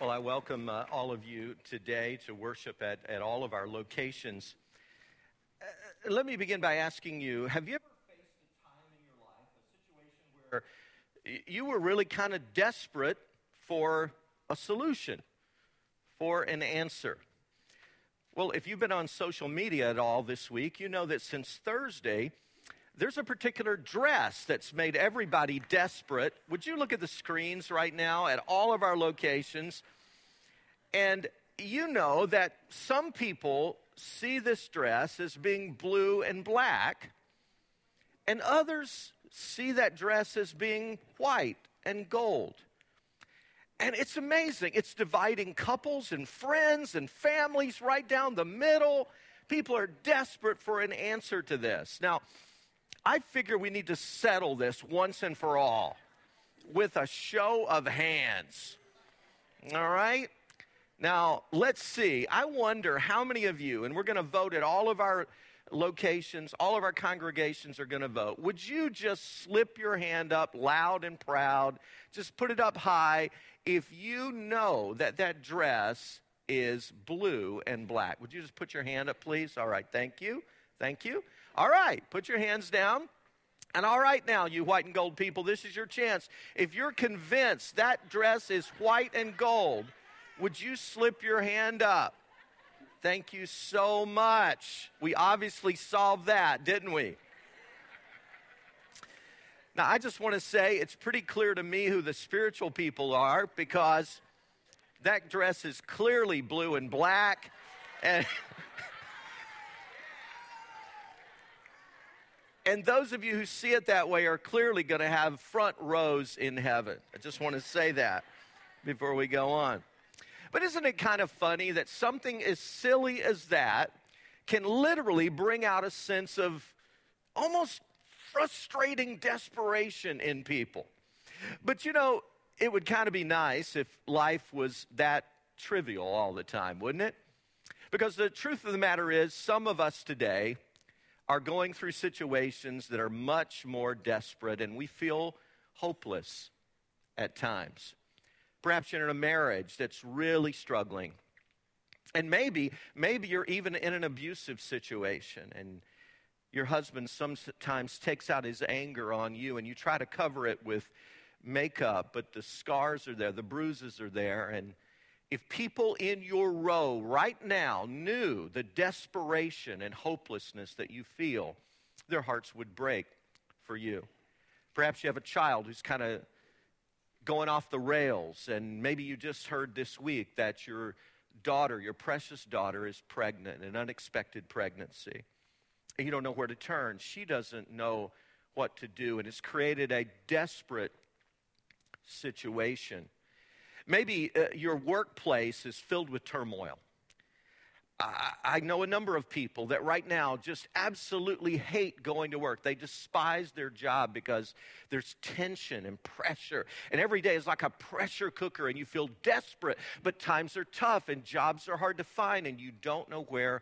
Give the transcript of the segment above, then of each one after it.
Well, I welcome uh, all of you today to worship at, at all of our locations. Uh, let me begin by asking you have you ever faced a time in your life, a situation where you were really kind of desperate for a solution, for an answer? Well, if you've been on social media at all this week, you know that since Thursday, there's a particular dress that's made everybody desperate. Would you look at the screens right now at all of our locations? And you know that some people see this dress as being blue and black, and others see that dress as being white and gold. And it's amazing. It's dividing couples and friends and families right down the middle. People are desperate for an answer to this. Now, I figure we need to settle this once and for all with a show of hands. All right? Now, let's see. I wonder how many of you, and we're going to vote at all of our locations, all of our congregations are going to vote. Would you just slip your hand up loud and proud? Just put it up high if you know that that dress is blue and black. Would you just put your hand up, please? All right, thank you. Thank you. All right, put your hands down. And all right, now, you white and gold people, this is your chance. If you're convinced that dress is white and gold, would you slip your hand up? Thank you so much. We obviously solved that, didn't we? Now, I just want to say it's pretty clear to me who the spiritual people are because that dress is clearly blue and black. And And those of you who see it that way are clearly going to have front rows in heaven. I just want to say that before we go on. But isn't it kind of funny that something as silly as that can literally bring out a sense of almost frustrating desperation in people? But you know, it would kind of be nice if life was that trivial all the time, wouldn't it? Because the truth of the matter is, some of us today are going through situations that are much more desperate and we feel hopeless at times. Perhaps you're in a marriage that's really struggling. And maybe, maybe you're even in an abusive situation and your husband sometimes takes out his anger on you and you try to cover it with makeup, but the scars are there, the bruises are there, and if people in your row right now knew the desperation and hopelessness that you feel, their hearts would break for you. Perhaps you have a child who's kind of going off the rails, and maybe you just heard this week that your daughter, your precious daughter, is pregnant, an unexpected pregnancy. And you don't know where to turn. She doesn't know what to do, and it's created a desperate situation. Maybe uh, your workplace is filled with turmoil. I, I know a number of people that right now just absolutely hate going to work. They despise their job because there's tension and pressure. And every day is like a pressure cooker, and you feel desperate. But times are tough, and jobs are hard to find, and you don't know where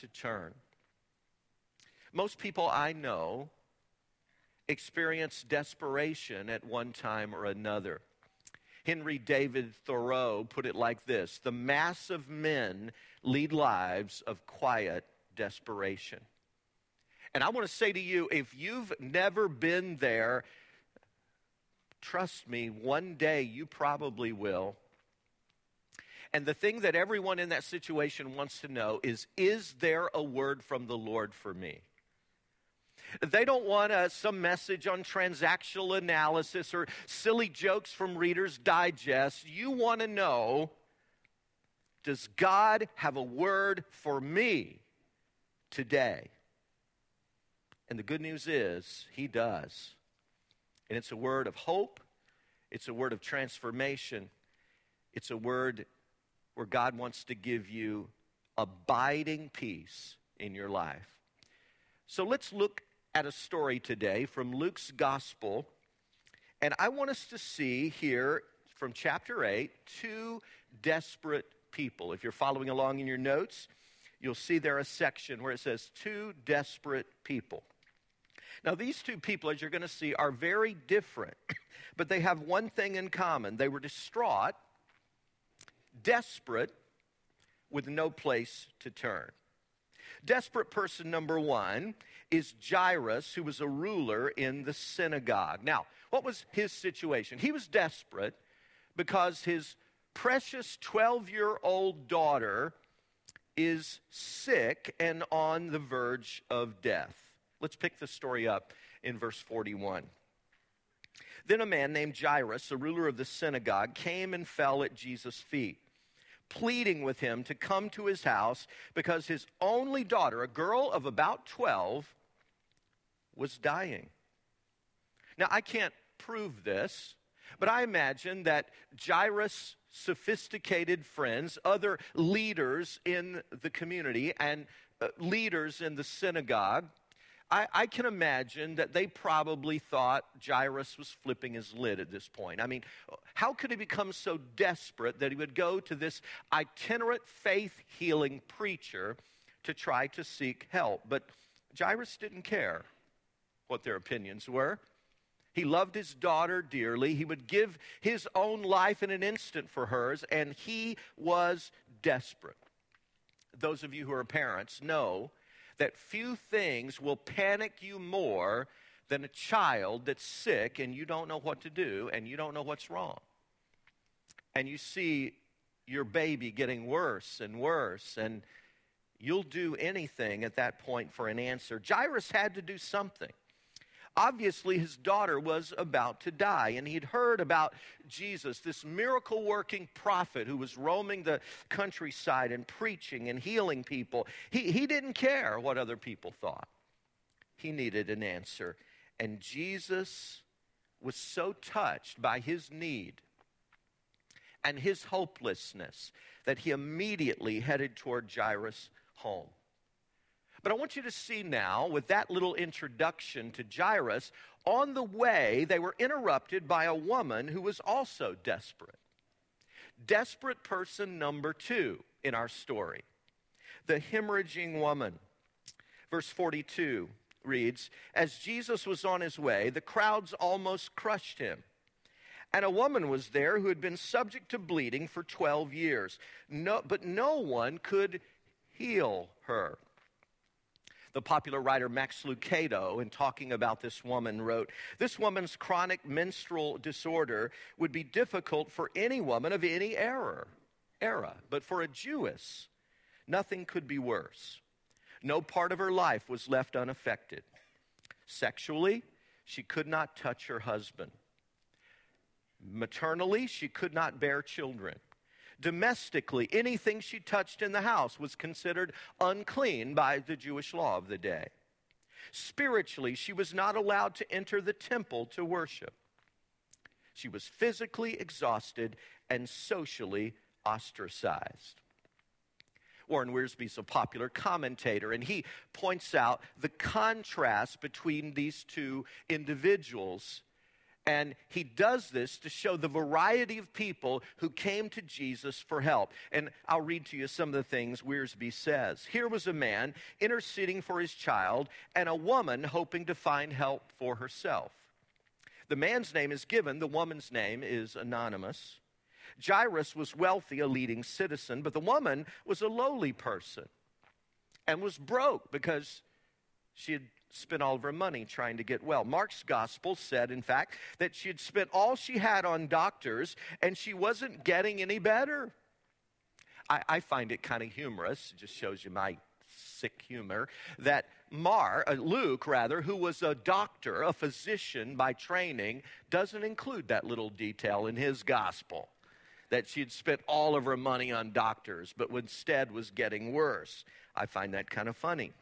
to turn. Most people I know experience desperation at one time or another. Henry David Thoreau put it like this The mass of men lead lives of quiet desperation. And I want to say to you if you've never been there, trust me, one day you probably will. And the thing that everyone in that situation wants to know is Is there a word from the Lord for me? They don't want uh, some message on transactional analysis or silly jokes from Reader's Digest. You want to know does God have a word for me today? And the good news is, He does. And it's a word of hope, it's a word of transformation, it's a word where God wants to give you abiding peace in your life. So let's look at a story today from Luke's gospel. And I want us to see here from chapter 8 two desperate people. If you're following along in your notes, you'll see there a section where it says two desperate people. Now, these two people, as you're going to see, are very different, but they have one thing in common. They were distraught desperate with no place to turn. Desperate person number one is Jairus, who was a ruler in the synagogue. Now, what was his situation? He was desperate because his precious 12 year old daughter is sick and on the verge of death. Let's pick the story up in verse 41. Then a man named Jairus, a ruler of the synagogue, came and fell at Jesus' feet, pleading with him to come to his house because his only daughter, a girl of about 12, was dying. Now, I can't prove this, but I imagine that Jairus' sophisticated friends, other leaders in the community, and uh, leaders in the synagogue, I, I, can imagine that they probably thought Jairus was flipping his lid at this point. I mean, how could he become so desperate that he would go to this itinerant faith healing preacher to try to seek help? But Jairus didn't care what their opinions were. He loved his daughter dearly. He would give his own life in an instant for hers, and he was desperate. Those of you who are parents know that few things will panic you more than a child that's sick and you don't know what to do and you don't know what's wrong. And you see your baby getting worse and worse, and you'll do anything at that point for an answer. Jairus had to do something. Obviously, his daughter was about to die, and he'd heard about Jesus, this miracle working prophet who was roaming the countryside and preaching and healing people. He, he didn't care what other people thought, he needed an answer. And Jesus was so touched by his need and his hopelessness that he immediately headed toward Jairus' home. But I want you to see now, with that little introduction to Jairus, on the way, they were interrupted by a woman who was also desperate. Desperate person number two in our story the hemorrhaging woman. Verse 42 reads As Jesus was on his way, the crowds almost crushed him. And a woman was there who had been subject to bleeding for 12 years, no, but no one could heal her. The popular writer Max Lucado, in talking about this woman, wrote This woman's chronic menstrual disorder would be difficult for any woman of any era, era, but for a Jewess, nothing could be worse. No part of her life was left unaffected. Sexually, she could not touch her husband. Maternally, she could not bear children. Domestically, anything she touched in the house was considered unclean by the Jewish law of the day. Spiritually, she was not allowed to enter the temple to worship. She was physically exhausted and socially ostracized. Warren Wiersbe's a popular commentator, and he points out the contrast between these two individuals and he does this to show the variety of people who came to Jesus for help. And I'll read to you some of the things Wiersbe says. Here was a man interceding for his child, and a woman hoping to find help for herself. The man's name is given, the woman's name is anonymous. Jairus was wealthy, a leading citizen, but the woman was a lowly person and was broke because she had spent all of her money trying to get well. Mark's gospel said, in fact, that she had spent all she had on doctors and she wasn't getting any better. I, I find it kind of humorous, it just shows you my sick humor, that Mar, uh, Luke rather, who was a doctor, a physician by training, doesn't include that little detail in his gospel. That she had spent all of her money on doctors, but instead was getting worse. I find that kind of funny.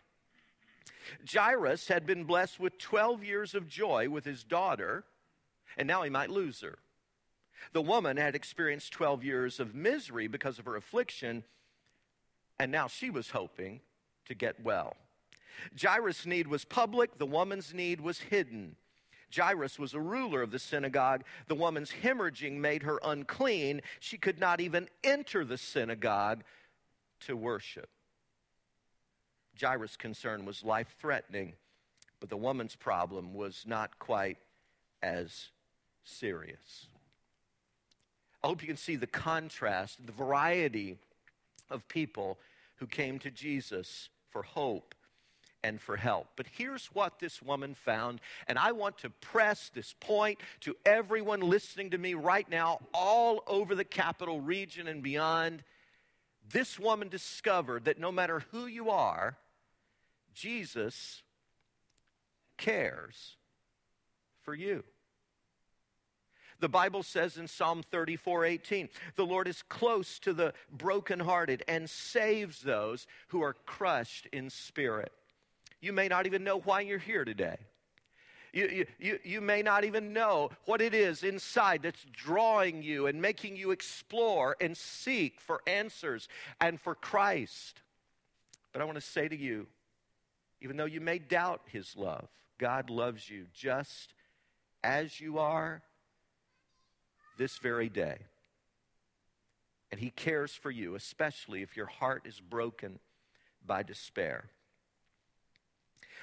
Jairus had been blessed with 12 years of joy with his daughter, and now he might lose her. The woman had experienced 12 years of misery because of her affliction, and now she was hoping to get well. Jairus' need was public, the woman's need was hidden. Jairus was a ruler of the synagogue. The woman's hemorrhaging made her unclean. She could not even enter the synagogue to worship. Jairus' concern was life threatening, but the woman's problem was not quite as serious. I hope you can see the contrast, the variety of people who came to Jesus for hope and for help. But here's what this woman found, and I want to press this point to everyone listening to me right now, all over the capital region and beyond. This woman discovered that no matter who you are, Jesus cares for you. The Bible says in Psalm 34 18, the Lord is close to the brokenhearted and saves those who are crushed in spirit. You may not even know why you're here today. You, you, you may not even know what it is inside that's drawing you and making you explore and seek for answers and for Christ. But I want to say to you, even though you may doubt his love, God loves you just as you are this very day. And he cares for you, especially if your heart is broken by despair.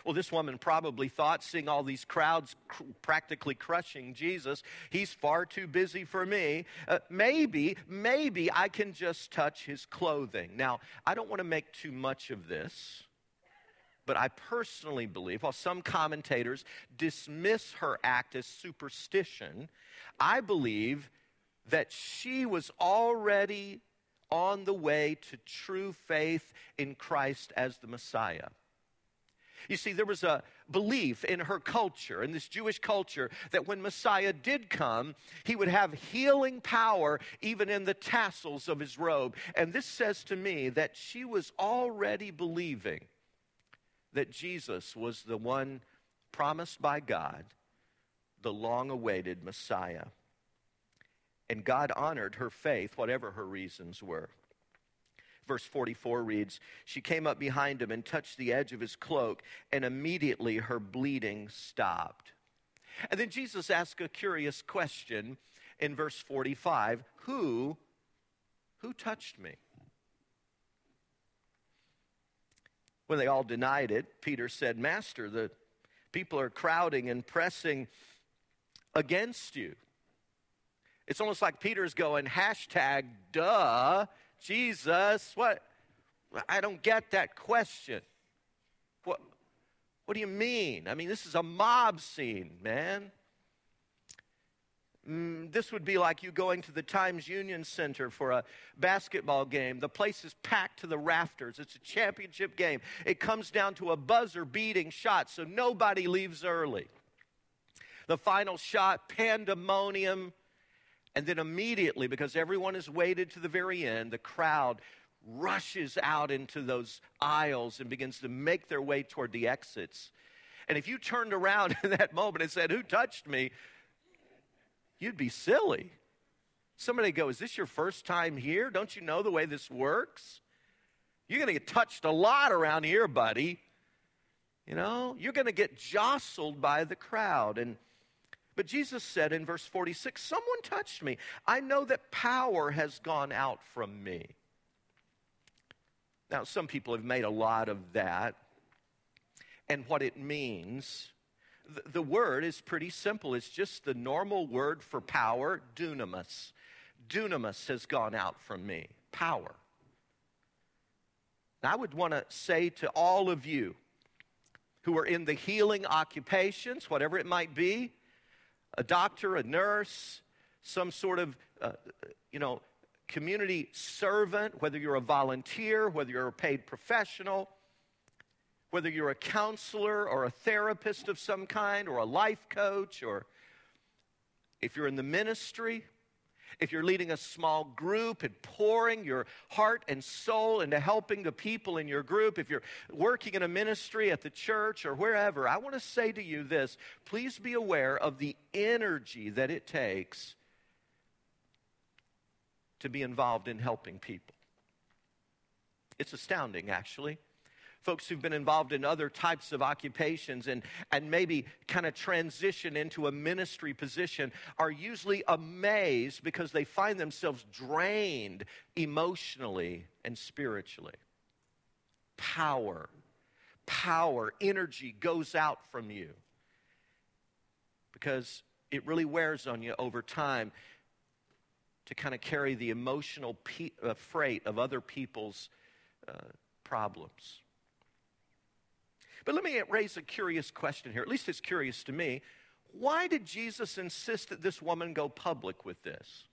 Well, this woman probably thought, seeing all these crowds cr- practically crushing Jesus, he's far too busy for me. Uh, maybe, maybe I can just touch his clothing. Now, I don't want to make too much of this. But I personally believe, while some commentators dismiss her act as superstition, I believe that she was already on the way to true faith in Christ as the Messiah. You see, there was a belief in her culture, in this Jewish culture, that when Messiah did come, he would have healing power even in the tassels of his robe. And this says to me that she was already believing that Jesus was the one promised by God, the long awaited Messiah. And God honored her faith, whatever her reasons were. Verse 44 reads She came up behind him and touched the edge of his cloak, and immediately her bleeding stopped. And then Jesus asked a curious question in verse 45 Who, who touched me? When they all denied it, Peter said, Master, the people are crowding and pressing against you. It's almost like Peter's going, hashtag, duh, Jesus, what? I don't get that question. What, what do you mean? I mean, this is a mob scene, man. Mm, this would be like you going to the Times Union Center for a basketball game. The place is packed to the rafters. It's a championship game. It comes down to a buzzer beating shot, so nobody leaves early. The final shot, pandemonium. And then immediately, because everyone has waited to the very end, the crowd rushes out into those aisles and begins to make their way toward the exits. And if you turned around in that moment and said, Who touched me? You'd be silly. Somebody go, Is this your first time here? Don't you know the way this works? You're going to get touched a lot around here, buddy. You know, you're going to get jostled by the crowd. And but Jesus said in verse 46, Someone touched me. I know that power has gone out from me. Now, some people have made a lot of that and what it means. The, word is pretty simple. It's just the normal word for power, dunamis. Dunamis has gone out from me. Power. Now, I would want to say to all of you who are in the healing occupations, whatever it might be, a doctor, a nurse, some sort of, uh, you know, community servant, whether you're a volunteer, whether you're a paid professional, whether you're a counselor or a therapist of some kind, or a life coach, or if you're in the ministry, if you're leading a small group and pouring your heart and soul into helping the people in your group, if you're working in a ministry at the church or wherever, I want to say to you this please be aware of the energy that it takes to be involved in helping people. It's astounding, actually folks who've been involved in other types of occupations and, and maybe kind of transition into a ministry position are usually amazed because they find themselves drained emotionally and spiritually. Power, power, energy goes out from you because it really wears on you over time. to kind of carry the emotional pe- uh, freight of other people's uh, problems. But let me raise a curious question here. At least it's curious to me. Why did Jesus insist that this woman go public with this?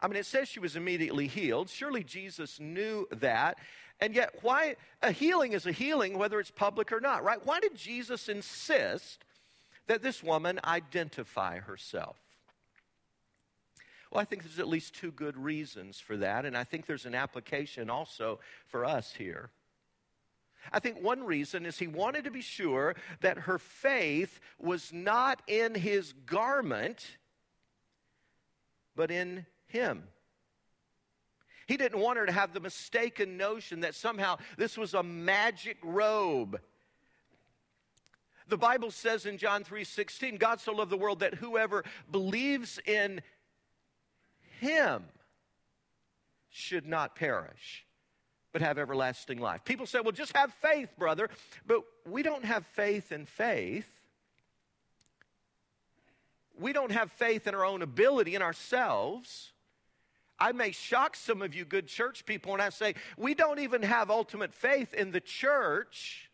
I mean, it says she was immediately healed. Surely Jesus knew that. And yet, why a healing is a healing, whether it's public or not, right? Why did Jesus insist that this woman identify herself? Well, I think there's at least two good reasons for that, and I think there's an application also for us here. I think one reason is he wanted to be sure that her faith was not in his garment, but in him. He didn't want her to have the mistaken notion that somehow this was a magic robe. The Bible says in John 3:16, God so loved the world that whoever believes in him should not perish, but have everlasting life. People say, well, just have faith, brother. But we don't have faith in faith. We don't have faith in our own ability in ourselves. I may shock some of you good church people when I say we don't even have ultimate faith in the church.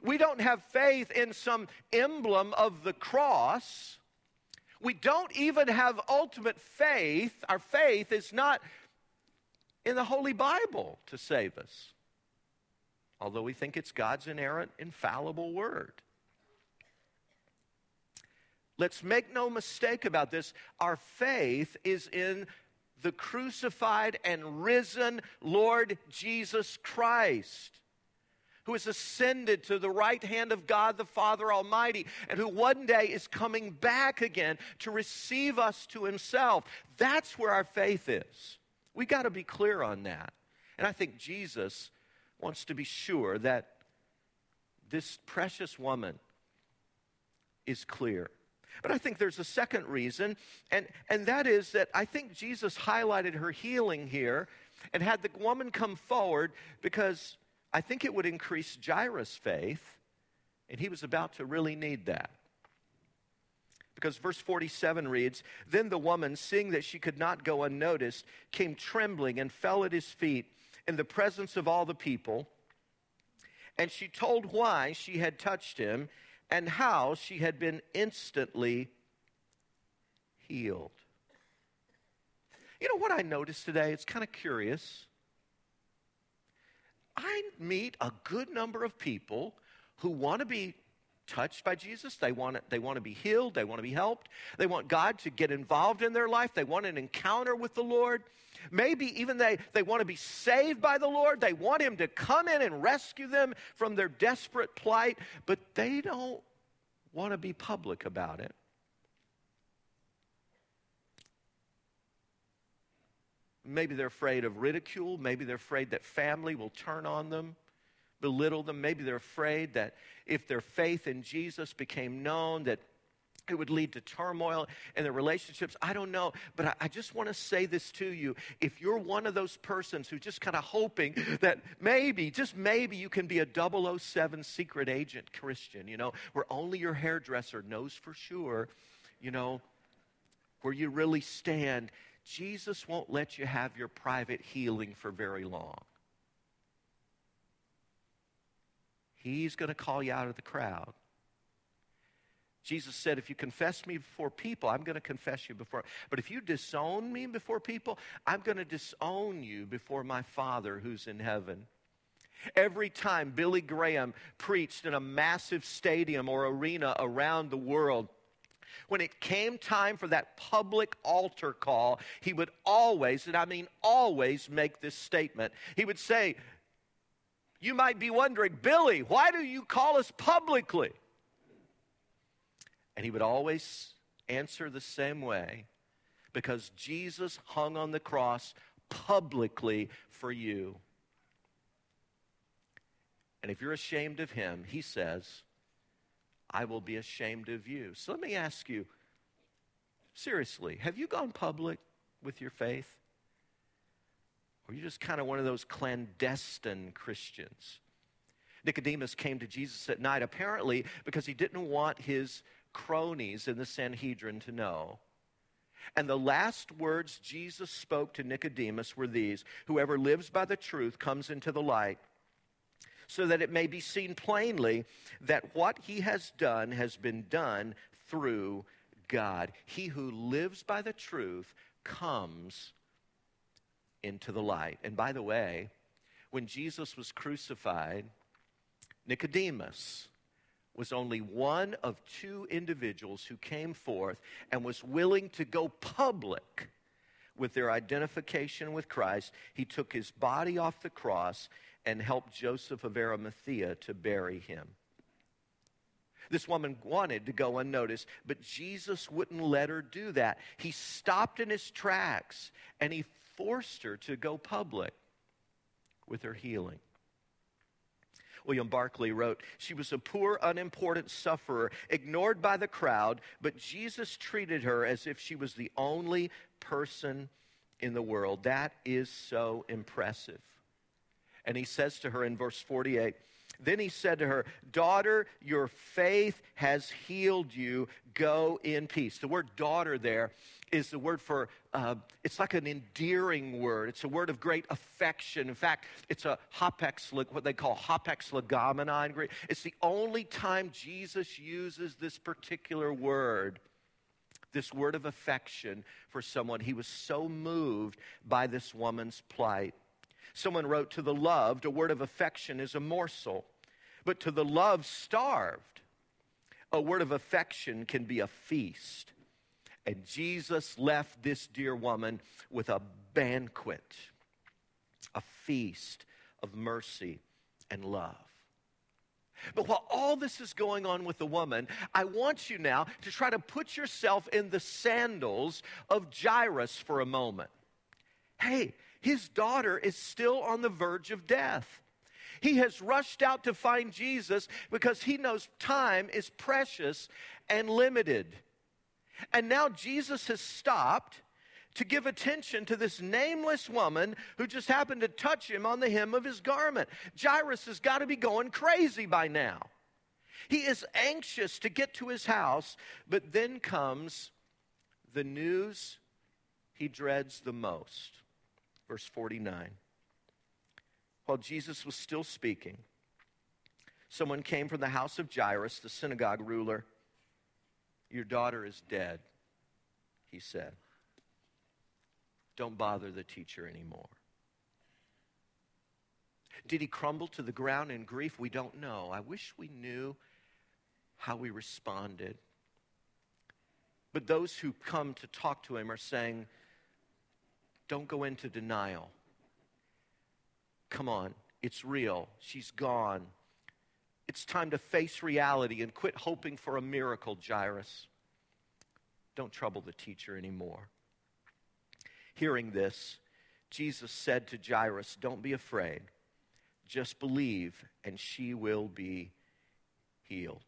We don't have faith in some emblem of the cross. We don't even have ultimate faith. Our faith is not in the Holy Bible to save us, although we think it's God's inerrant, infallible word. Let's make no mistake about this. Our faith is in the crucified and risen Lord Jesus Christ, who has ascended to the right hand of God the Father Almighty, and who one day is coming back again to receive us to himself. That's where our faith is. We got to be clear on that. And I think Jesus wants to be sure that this precious woman is clear. But I think there's a second reason, and, and that is that I think Jesus highlighted her healing here and had the woman come forward because I think it would increase Jairus' faith, and he was about to really need that. Because verse 47 reads Then the woman, seeing that she could not go unnoticed, came trembling and fell at his feet in the presence of all the people. And she told why she had touched him and how she had been instantly healed. You know what I noticed today? It's kind of curious. I meet a good number of people who want to be touched by Jesus. They want, to, they want to be healed. They want to be helped. They want God to get involved in their life. They want an encounter with the Lord. Maybe even they, they want to be saved by the Lord. They want Him to come in and rescue them from their desperate plight, but they don't want to be public about it. Maybe they're afraid of ridicule. Maybe they're afraid that family will turn on them, belittle them. Maybe they're afraid that if their faith in Jesus became known, that it would lead to turmoil in their relationships. I don't know, but I, I just want to say this to you. If you're one of those persons who's just kind of hoping that maybe, just maybe, you can be a 007 secret agent Christian, you know, where only your hairdresser knows for sure, you know, where you really stand, Jesus won't let you have your private healing for very long. He's going to call you out of the crowd. Jesus said, if you confess me before people, I'm going to confess you before. But if you disown me before people, I'm going to disown you before my Father who's in heaven. Every time Billy Graham preached in a massive stadium or arena around the world, when it came time for that public altar call, he would always, and I mean always, make this statement. He would say, You might be wondering, Billy, why do you call us publicly? And he would always answer the same way because Jesus hung on the cross publicly for you. And if you're ashamed of him, he says, I will be ashamed of you. So let me ask you seriously, have you gone public with your faith? Are you just kind of one of those clandestine Christians? Nicodemus came to Jesus at night, apparently because he didn't want his cronies in the Sanhedrin to know. And the last words Jesus spoke to Nicodemus were these Whoever lives by the truth comes into the light, so that it may be seen plainly that what he has done has been done through God. He who lives by the truth comes into the light. And by the way, when Jesus was crucified, Nicodemus was only one of two individuals who came forth and was willing to go public with their identification with Christ. He took his body off the cross and helped Joseph of Arimathea to bury him. This woman wanted to go unnoticed, but Jesus wouldn't let her do that. He stopped in his tracks and he forced her to go public with her healing. William Barclay wrote, She was a poor, unimportant sufferer, ignored by the crowd, but Jesus treated her as if she was the only person in the world. That is so impressive. And he says to her in verse 48, then he said to her, Daughter, your faith has healed you. Go in peace. The word daughter there is the word for, uh, it's like an endearing word. It's a word of great affection. In fact, it's a hapax, what they call hapax legomena in Greek. It's the only time Jesus uses this particular word this word of affection for someone. He was so moved by this woman's plight. Someone wrote, To the loved, a word of affection is a morsel, but to the loved starved, a word of affection can be a feast. And Jesus left this dear woman with a banquet, a feast of mercy and love. But while all this is going on with the woman, I want you now to try to put yourself in the sandals of Jairus for a moment. Hey, his daughter is still on the verge of death. He has rushed out to find Jesus because he knows time is precious and limited. And now Jesus has stopped to give attention to this nameless woman who just happened to touch him on the hem of his garment. Jairus has got to be going crazy by now. He is anxious to get to his house, but then comes the news he dreads the most. Verse 49. While Jesus was still speaking, someone came from the house of Jairus, the synagogue ruler. Your daughter is dead, he said. Don't bother the teacher anymore. Did he crumble to the ground in grief? We don't know. I wish we knew how we responded. But those who come to talk to him are saying, don't go into denial. Come on, it's real. She's gone. It's time to face reality and quit hoping for a miracle, Jairus. Don't trouble the teacher anymore. Hearing this, Jesus said to Jairus, Don't be afraid. Just believe, and she will be healed.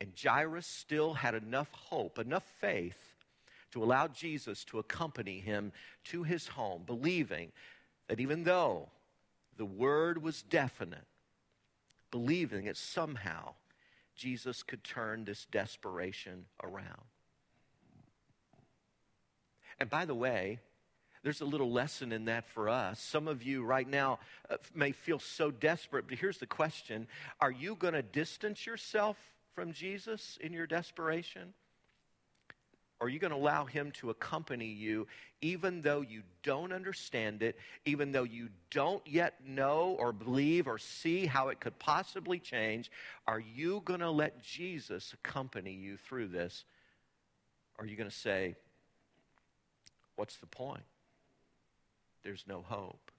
And Jairus still had enough hope, enough faith to allow Jesus to accompany him to his home, believing that even though the word was definite, believing that somehow Jesus could turn this desperation around. And by the way, there's a little lesson in that for us. Some of you right now uh, may feel so desperate, but here's the question Are you going to distance yourself from Jesus in your desperation? Are you going to allow him to accompany you even though you don't understand it, even though you don't yet know or believe or see how it could possibly change? Are you going to let Jesus accompany you through this? Are you going to say, What's the point? There's no hope.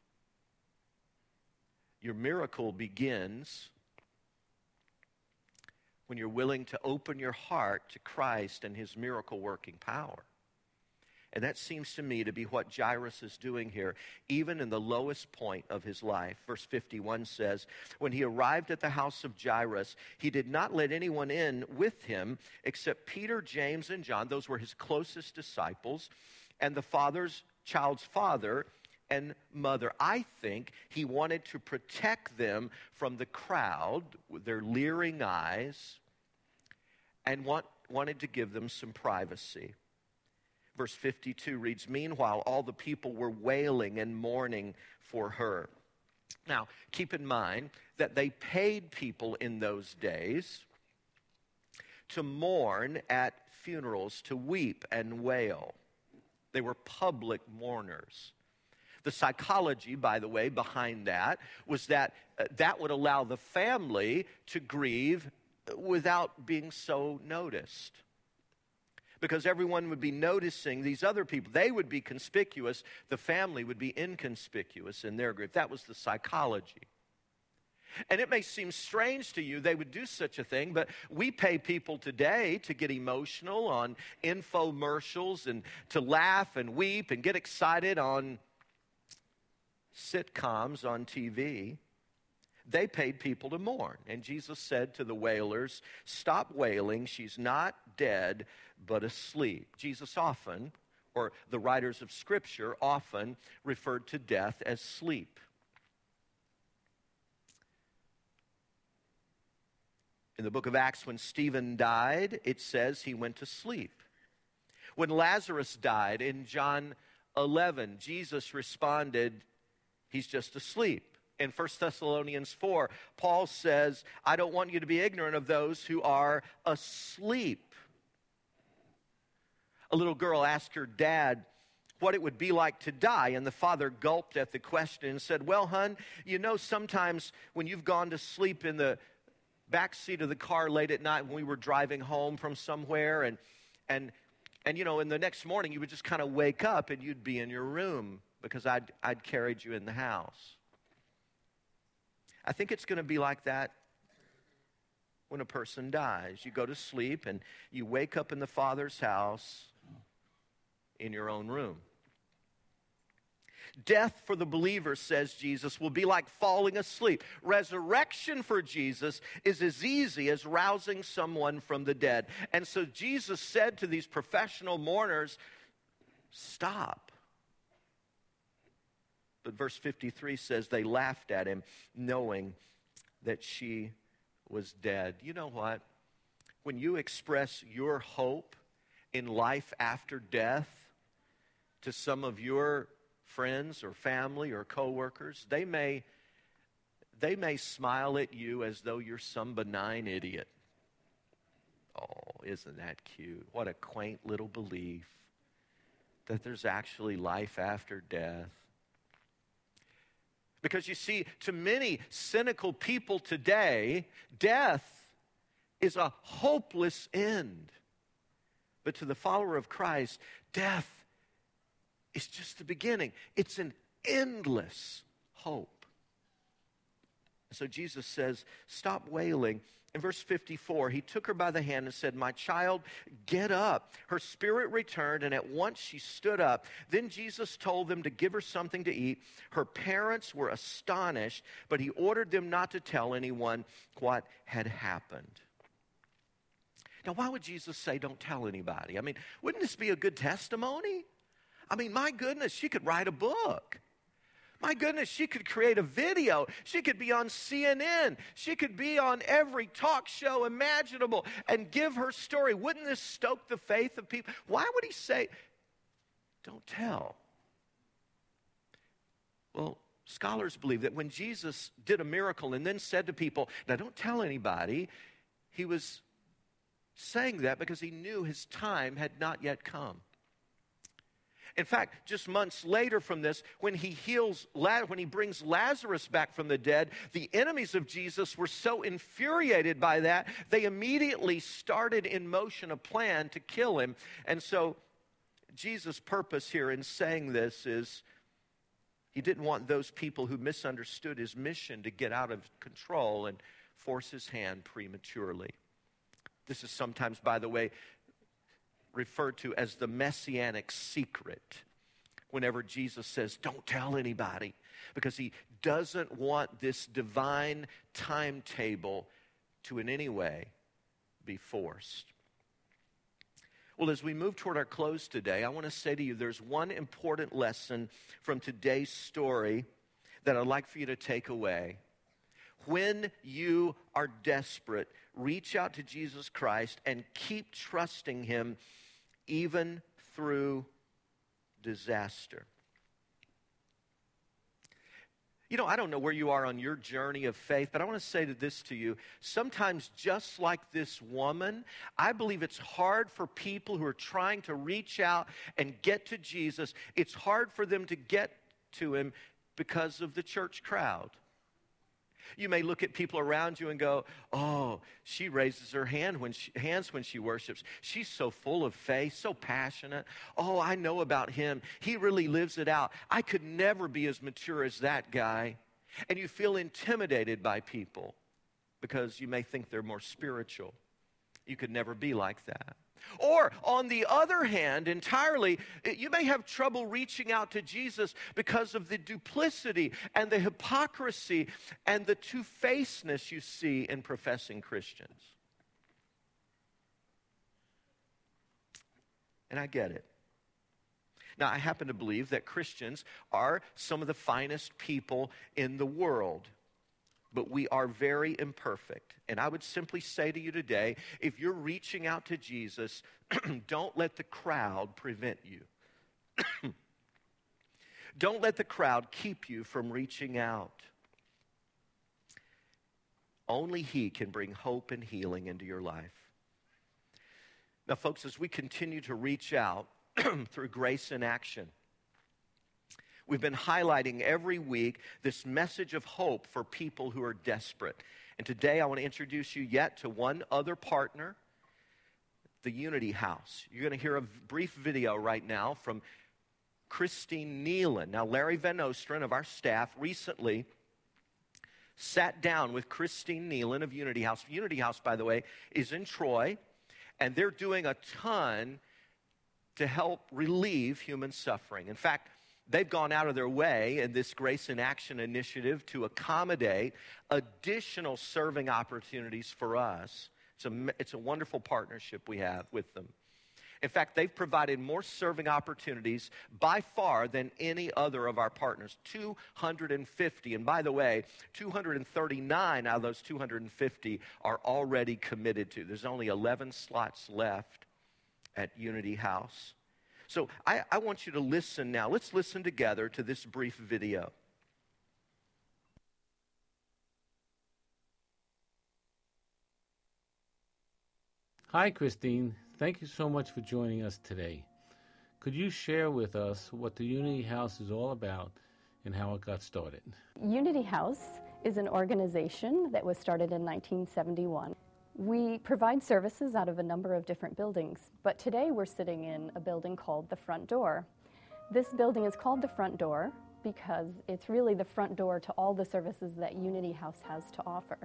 Your miracle begins when you're willing to open your heart to Christ and his miracle working power. And that seems to me to be what Jairus is doing here, even in the lowest point of his life. Verse 51 says, When he arrived at the house of Jairus, he did not let anyone in with him except Peter, James, and John. Those were his closest disciples, and the father's child's father and mother. I think he wanted to protect them from the crowd their leering eyes and want, wanted to give them some privacy. Verse 52 reads Meanwhile, all the people were wailing and mourning for her. Now, keep in mind that they paid people in those days to mourn at funerals, to weep and wail. They were public mourners. The psychology, by the way, behind that was that uh, that would allow the family to grieve without being so noticed. Because everyone would be noticing these other people. They would be conspicuous, the family would be inconspicuous in their group. That was the psychology. And it may seem strange to you they would do such a thing, but we pay people today to get emotional on infomercials and to laugh and weep and get excited on sitcoms on TV. They paid people to mourn. And Jesus said to the wailers, Stop wailing. She's not dead, but asleep. Jesus often, or the writers of Scripture often, referred to death as sleep. In the book of Acts, when Stephen died, it says he went to sleep. When Lazarus died in John 11, Jesus responded, He's just asleep. In 1 Thessalonians 4, Paul says, I don't want you to be ignorant of those who are asleep. A little girl asked her dad what it would be like to die, and the father gulped at the question and said, Well, hun, you know, sometimes when you've gone to sleep in the back seat of the car late at night when we were driving home from somewhere, and, and, and you know, in the next morning you would just kind of wake up and you'd be in your room because I'd, I'd carried you in the house. I think it's going to be like that when a person dies. You go to sleep and you wake up in the Father's house in your own room. Death for the believer, says Jesus, will be like falling asleep. Resurrection for Jesus is as easy as rousing someone from the dead. And so Jesus said to these professional mourners, Stop. But verse 53 says they laughed at him, knowing that she was dead. You know what? When you express your hope in life after death to some of your friends or family or coworkers, they may they may smile at you as though you're some benign idiot. Oh, isn't that cute? What a quaint little belief that there's actually life after death. Because you see, to many cynical people today, death is a hopeless end. But to the follower of Christ, death is just the beginning, it's an endless hope. So Jesus says, Stop wailing in verse 54, he took her by the hand and said, My child, get up. Her spirit returned, and at once she stood up. Then Jesus told them to give her something to eat. Her parents were astonished, but he ordered them not to tell anyone what had happened. Now, why would Jesus say, Don't tell anybody? I mean, wouldn't this be a good testimony? I mean, my goodness, she could write a book. My goodness, she could create a video. She could be on CNN. She could be on every talk show imaginable and give her story. Wouldn't this stoke the faith of people? Why would he say, don't tell? Well, scholars believe that when Jesus did a miracle and then said to people, now don't tell anybody, he was saying that because he knew his time had not yet come. In fact, just months later from this, when he heals, when he brings Lazarus back from the dead, the enemies of Jesus were so infuriated by that, they immediately started in motion a plan to kill him. And so, Jesus' purpose here in saying this is he didn't want those people who misunderstood his mission to get out of control and force his hand prematurely. This is sometimes, by the way, referred to as the messianic secret whenever Jesus says, Don't tell anybody, because he doesn't want this divine timetable to in any way be forced. Well, as we move toward our close today, I want to say to you there's one important lesson from today's story that I'd like for you to take away. When you are desperate, reach out to Jesus Christ and keep trusting Him even through disaster. You know, I don't know where you are on your journey of faith, but I want to say this to you. Sometimes, just like this woman, I believe it's hard for people who are trying to reach out and get to Jesus, it's hard for them to get to him because of the church crowd. You may look at people around you and go, "Oh, she raises her hand when she, hands when she worships. She's so full of faith, so passionate. Oh, I know about him. He really lives it out. I could never be as mature as that guy." And you feel intimidated by people because you may think they're more spiritual. You could never be like that. Or, on the other hand, entirely, eh, you may have trouble reaching out to Jesus because of the duplicity and the hypocrisy and the two facedness you see in professing Christians. And I get it. Now, I happen to believe that Christians are some of the finest people in the world but we are very imperfect. And I would simply say to you today if you're reaching out to Jesus, don't let the crowd prevent you. don't let the crowd keep you from reaching out. Only He can bring hope and healing into your life. Now, folks, as we continue to reach out through grace and action, We've been highlighting every week this message of hope for people who are desperate. And today I want to introduce you yet to one other partner, the Unity House. You're going to hear a brief video right now from Christine Nealon. Now, Larry Van Ostrin of our staff recently sat down with Christine Nealon of Unity House. Unity House, by the way, is in Troy, and they're doing a ton to help relieve human suffering. In fact, they've gone out of their way in this Grace in Action initiative to accommodate additional serving opportunities for us. It's a, it's a wonderful partnership we have with them. In fact, they've provided more serving opportunities by far than any other of our partners 250. And by the way, 239 out of those 250 are already committed to. There's only 11 slots left at Unity House. So I, I want you to listen now. Let's listen together to this brief video. Hi, Christine. Thank you so much for joining us today. Could you share with us what the Unity House is all about and how it got started? Unity House is an organization that was started in 1971. We provide services out of a number of different buildings, but today we're sitting in a building called the Front Door. This building is called the Front Door because it's really the front door to all the services that Unity House has to offer.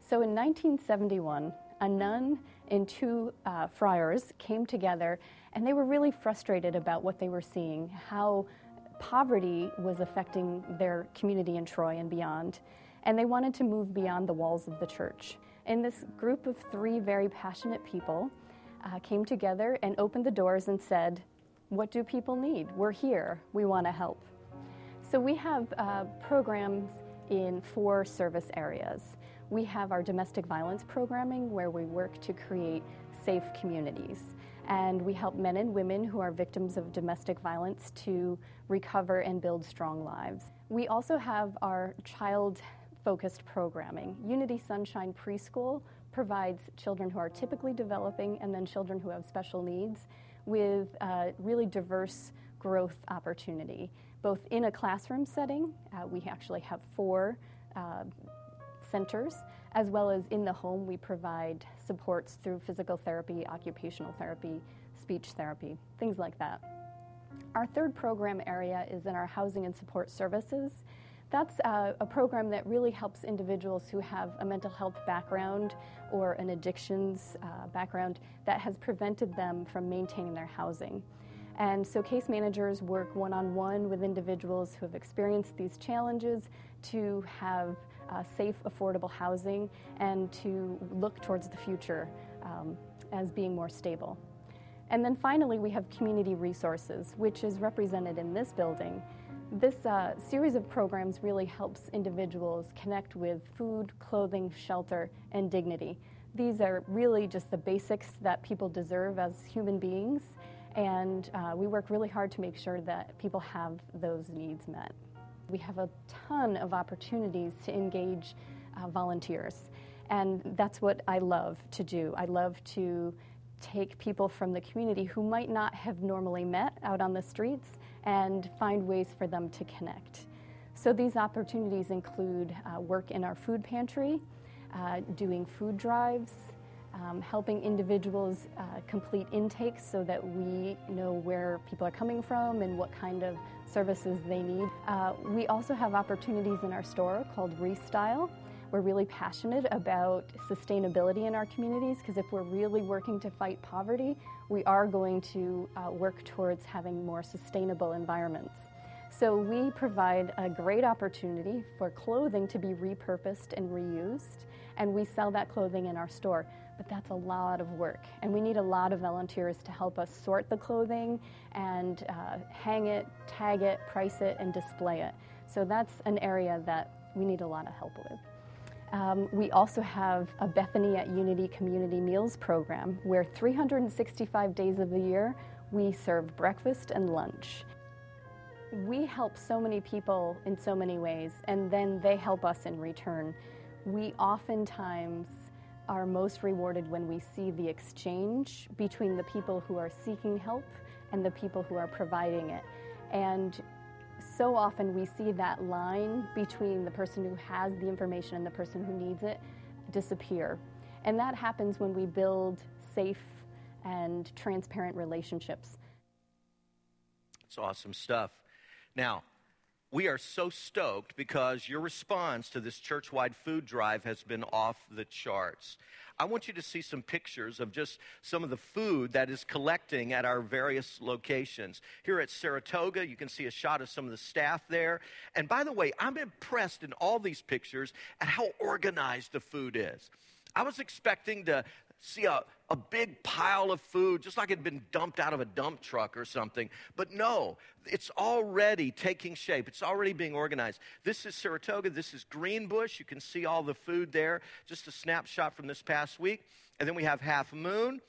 So in 1971, a nun and two uh, friars came together and they were really frustrated about what they were seeing, how poverty was affecting their community in Troy and beyond. And they wanted to move beyond the walls of the church. And this group of three very passionate people uh, came together and opened the doors and said, What do people need? We're here. We want to help. So we have uh, programs in four service areas. We have our domestic violence programming where we work to create safe communities. And we help men and women who are victims of domestic violence to recover and build strong lives. We also have our child focused programming. Unity Sunshine Preschool provides children who are typically developing and then children who have special needs with a really diverse growth opportunity, both in a classroom setting, uh, we actually have four uh, centers, as well as in the home, we provide supports through physical therapy, occupational therapy, speech therapy, things like that. Our third program area is in our housing and support services. That's a, a, program that really helps individuals who have a mental health background or an addictions uh, background that has prevented them from maintaining their housing. And so case managers work one on one with individuals who have experienced these challenges to have uh, safe, affordable housing and to look towards the future um, as being more stable. And then finally, we have community resources, which is represented in this building This uh, series of programs really helps individuals connect with food, clothing, shelter, and dignity. These are really just the basics that people deserve as human beings, and uh, we work really hard to make sure that people have those needs met. We have a ton of opportunities to engage uh, volunteers, and that's what I love to do. I love to take people from the community who might not have normally met out on the streets and find ways for them to connect. So these opportunities include uh, work in our food pantry, uh, doing food drives, um, helping individuals uh, complete intakes so that we know where people are coming from and what kind of services they need. Uh, we also have opportunities in our store called Restyle. We're really passionate about sustainability in our communities because if we're really working to fight poverty, we are going to uh, work towards having more sustainable environments. So we provide a great opportunity for clothing to be repurposed and reused, and we sell that clothing in our store. But that's a lot of work, and we need a lot of volunteers to help us sort the clothing and uh, hang it, tag it, price it, and display it. So that's an area that we need a lot of help with. Um, we also have a Bethany at Unity Community Meals program where 365 days of the year we serve breakfast and lunch. We help so many people in so many ways, and then they help us in return. We oftentimes are most rewarded when we see the exchange between the people who are seeking help and the people who are providing it. And so often we see that line between the person who has the information and the person who needs it disappear. And that happens when we build safe and transparent relationships. It's awesome stuff. Now, we are so stoked because your response to this church wide food drive has been off the charts. I want you to see some pictures of just some of the food that is collecting at our various locations. Here at Saratoga, you can see a shot of some of the staff there. And by the way, I'm impressed in all these pictures at how organized the food is. I was expecting to see a, a big pile of food, just like it had been dumped out of a dump truck or something. But no, it's already taking shape. It's already being organized. This is Saratoga. This is Greenbush. You can see all the food there. Just a snapshot from this past week. And then we have Half Moon.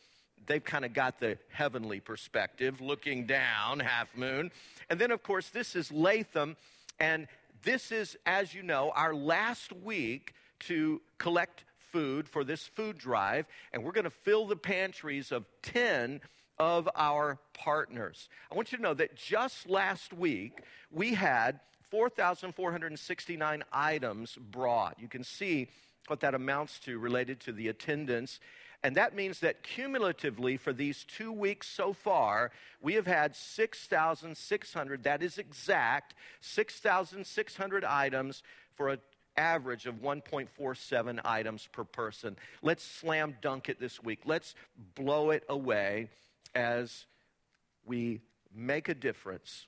They've kind of got the heavenly perspective, looking down, Half Moon. And then, of course, this is Latham. And this is, as you know, our last week to collect food for this food drive, and we're going to fill the pantries of 10 of our partners. I want you to know that just last week, we had 4,469 items brought. You can see what that amounts to related to the attendance. And that means that cumulatively for these two weeks so far, we have had 6,600, that is exact, 6,600 items for a average of 1.47 items per person. Let's slam dunk it this week. Let's blow it away as we make a difference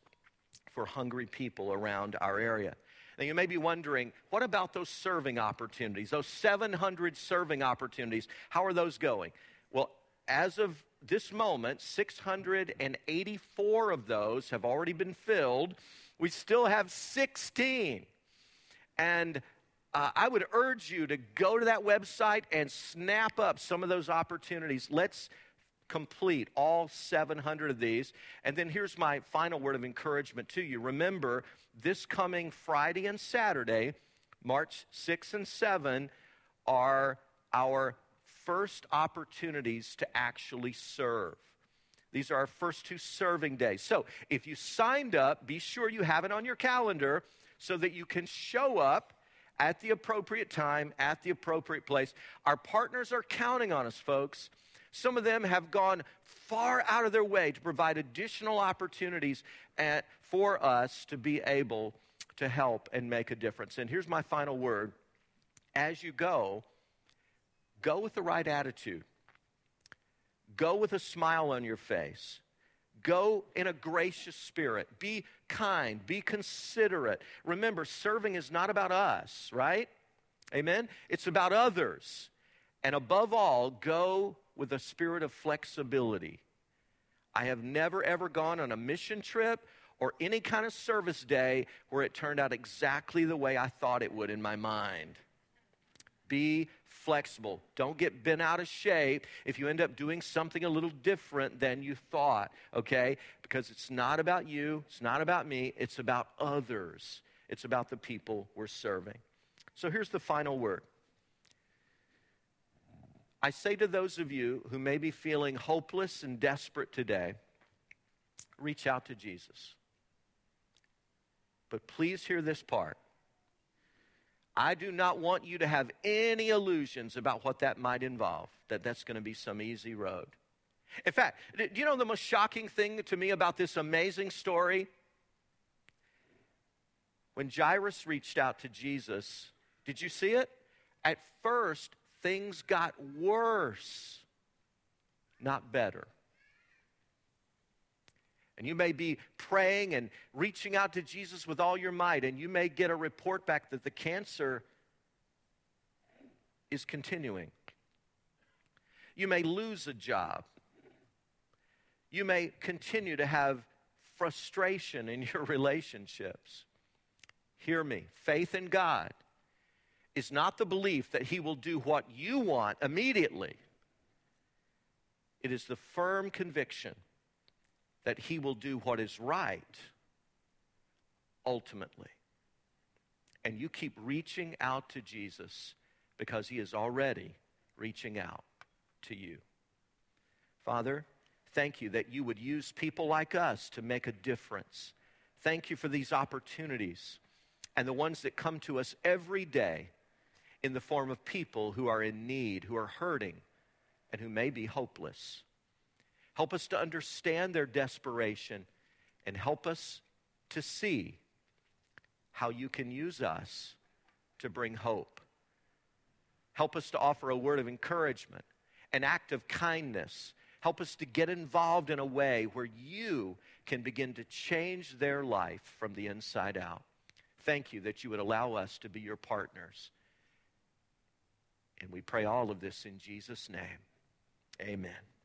for hungry people around our area. Now, you may be wondering, what about those serving opportunities, those 700 serving opportunities? How are those going? Well, as of this moment, 684 of those have already been filled. We still have 16. And uh, I would urge you to go to that website and snap up some of those opportunities. Let's complete all 700 of these. And then here's my final word of encouragement to you. Remember, this coming Friday and Saturday, March 6 and 7, are our first opportunities to actually serve. These are our first two serving days. So if you signed up, be sure you have it on your calendar so that you can show up at the appropriate time, at the appropriate place. Our partners are counting on us, folks. Some of them have gone far out of their way to provide additional opportunities at, for us to be able to help and make a difference. And here's my final word as you go, go with the right attitude, go with a smile on your face. Go in a gracious spirit. Be kind. Be considerate. Remember, serving is not about us, right? Amen? It's about others. And above all, go with a spirit of flexibility. I have never, ever gone on a mission trip or any kind of service day where it turned out exactly the way I thought it would in my mind. Be flexible. Don't get bent out of shape if you end up doing something a little different than you thought, okay? Because it's not about you, it's not about me, it's about others. It's about the people we're serving. So here's the final word. I say to those of you who may be feeling hopeless and desperate today, reach out to Jesus. But please hear this part. I do not want you to have any illusions about what that might involve, that that's going to be some easy road. In fact, do you know the most shocking thing to me about this amazing story? When Jairus reached out to Jesus, did you see it? At first, things got worse, not better. And you may be praying and reaching out to Jesus with all your might, and you may get a report back that the cancer is continuing. You may lose a job. You may continue to have frustration in your relationships. Hear me. Faith in God is not the belief that He will do what you want immediately, it is the firm conviction that He will do what is right ultimately. And you keep reaching out to Jesus because He is already reaching out to you. Father, thank you that you would use people like us to make a difference. Thank you for these opportunities and the ones that come to us every day in the form of people who are in need, who are hurting, and who may be hopeless. Help us to understand their desperation and help us to see how you can use us to bring hope. Help us to offer a word of encouragement, an act of kindness. Help us to get involved in a way where you can begin to change their life from the inside out thank you that you would allow us to be your partners. And we pray all of this in Jesus' name. Amen.